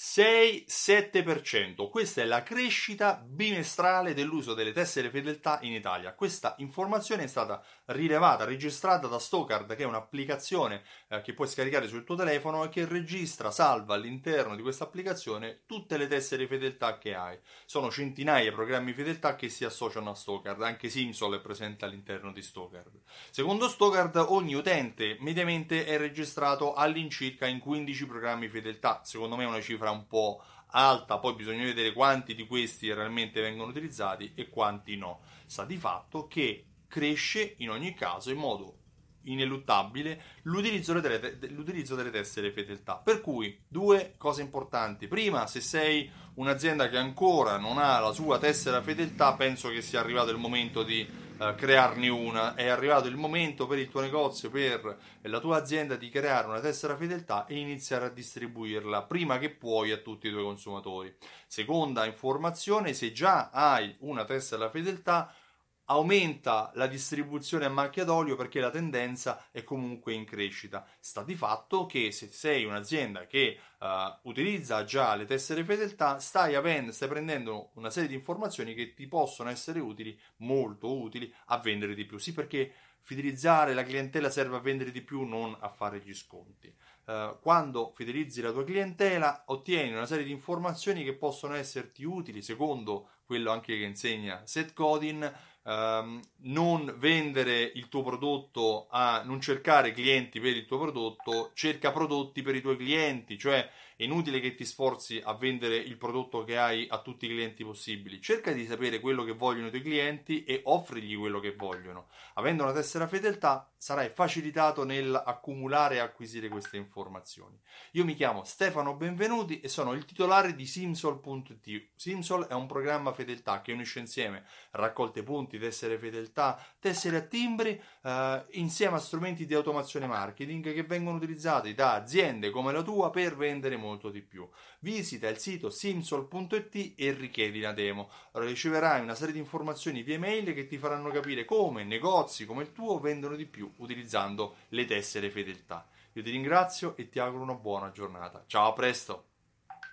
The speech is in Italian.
6-7%. Questa è la crescita bimestrale dell'uso delle tessere fedeltà in Italia. Questa informazione è stata rilevata, registrata da Stocard, che è un'applicazione eh, che puoi scaricare sul tuo telefono e che registra, salva all'interno di questa applicazione tutte le tessere fedeltà che hai. Sono centinaia di programmi fedeltà che si associano a Stocard, anche Simsol è presente all'interno di Stocard. Secondo Stocard, ogni utente mediamente è registrato all'incirca in 15 programmi fedeltà. Secondo me è una cifra un po' alta, poi bisogna vedere quanti di questi realmente vengono utilizzati e quanti no. Sta di fatto che cresce in ogni caso in modo ineluttabile l'utilizzo delle, l'utilizzo delle tessere fedeltà. Per cui due cose importanti. Prima, se sei un'azienda che ancora non ha la sua tessera fedeltà, penso che sia arrivato il momento di uh, crearne una. È arrivato il momento per il tuo negozio, per la tua azienda di creare una tessera fedeltà e iniziare a distribuirla prima che puoi a tutti i tuoi consumatori. Seconda informazione, se già hai una tessera fedeltà, aumenta la distribuzione a macchia d'olio perché la tendenza è comunque in crescita. Sta di fatto che se sei un'azienda che uh, utilizza già le tessere fedeltà, stai, avendo, stai prendendo una serie di informazioni che ti possono essere utili, molto utili, a vendere di più. Sì, perché fidelizzare la clientela serve a vendere di più, non a fare gli sconti. Uh, quando fidelizzi la tua clientela, ottieni una serie di informazioni che possono esserti utili, secondo quello anche che insegna Seth Godin, Um, non vendere il tuo prodotto a non cercare clienti per il tuo prodotto, cerca prodotti per i tuoi clienti, cioè è inutile che ti sforzi a vendere il prodotto che hai a tutti i clienti possibili. Cerca di sapere quello che vogliono i tuoi clienti e offrigli quello che vogliono. Avendo una tessera fedeltà, sarai facilitato nell'accumulare e acquisire queste informazioni. Io mi chiamo Stefano Benvenuti e sono il titolare di Simsol.it. Simsol è un programma fedeltà che unisce insieme raccolte punti, tessere fedeltà, tessere a timbri, eh, insieme a strumenti di automazione marketing che vengono utilizzati da aziende come la tua per vendere molto di più. Visita il sito simsol.it e richiedi la demo. Riceverai una serie di informazioni via mail che ti faranno capire come negozi come il tuo vendono di più utilizzando le tessere fedeltà. Io ti ringrazio e ti auguro una buona giornata. Ciao, a presto!